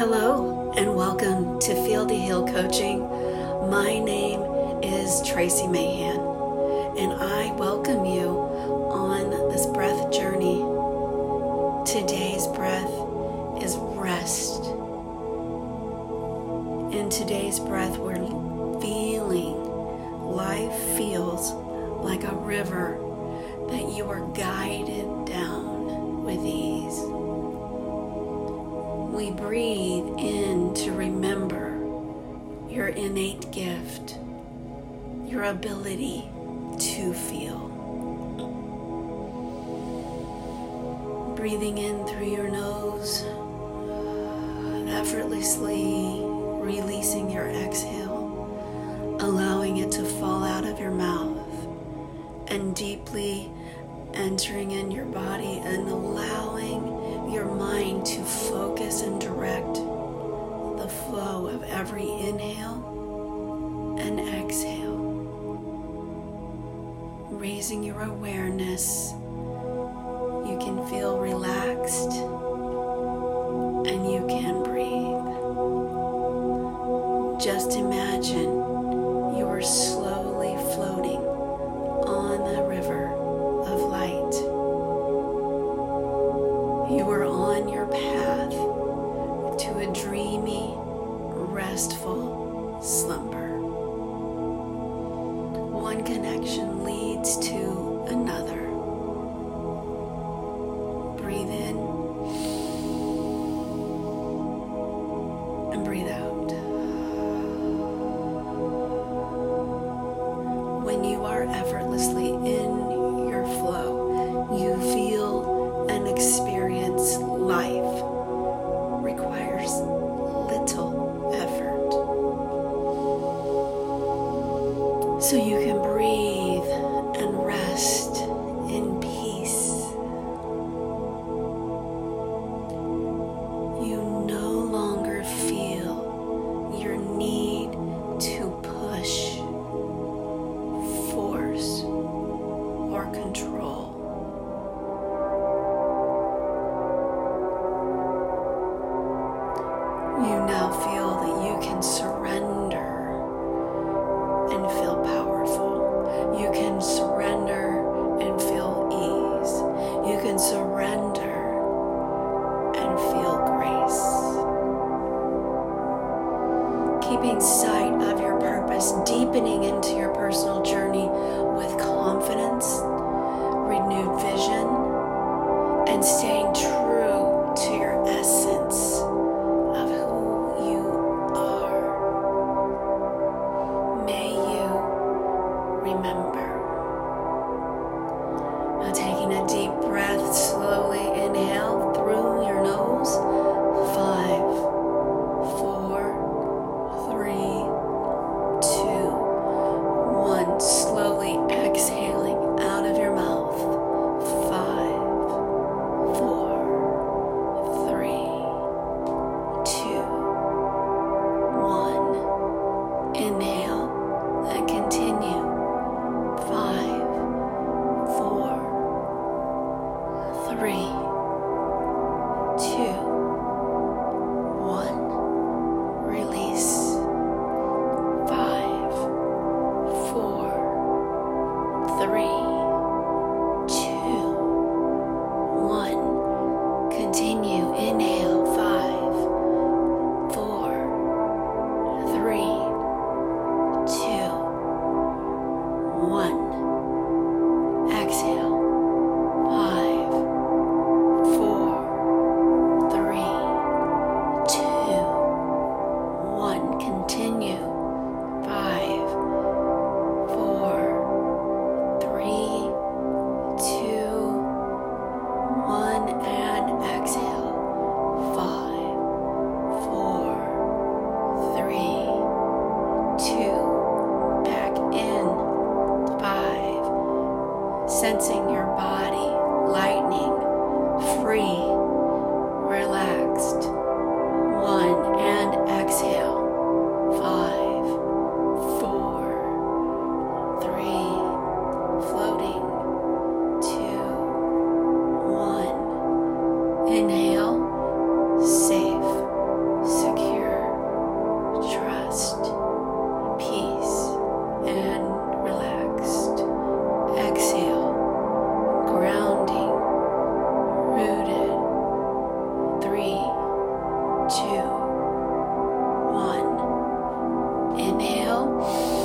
Hello, and welcome to Feel to Heal Coaching. My name is Tracy Mahan, and I welcome you on this breath journey. Today's breath is rest. In today's breath, we're feeling life feels like a river that you are guided down with ease. We breathe in to remember your innate gift, your ability to feel. Breathing in through your nose, effortlessly releasing your exhale, allowing it to fall out of your mouth, and deeply entering in your body and allowing your mind to focus and direct the flow of every inhale and exhale. Raising your awareness, you can feel relaxed and you can breathe. Just imagine slumber. One connection leads to another. Breathe in and breathe out. When you are effortlessly in your flow, you feel and experience life Sight of your purpose, deepening into your personal journey with confidence, renewed vision, and staying true to your essence of who you are. May you remember. Now, taking a deep breath, slowly inhale Inhale.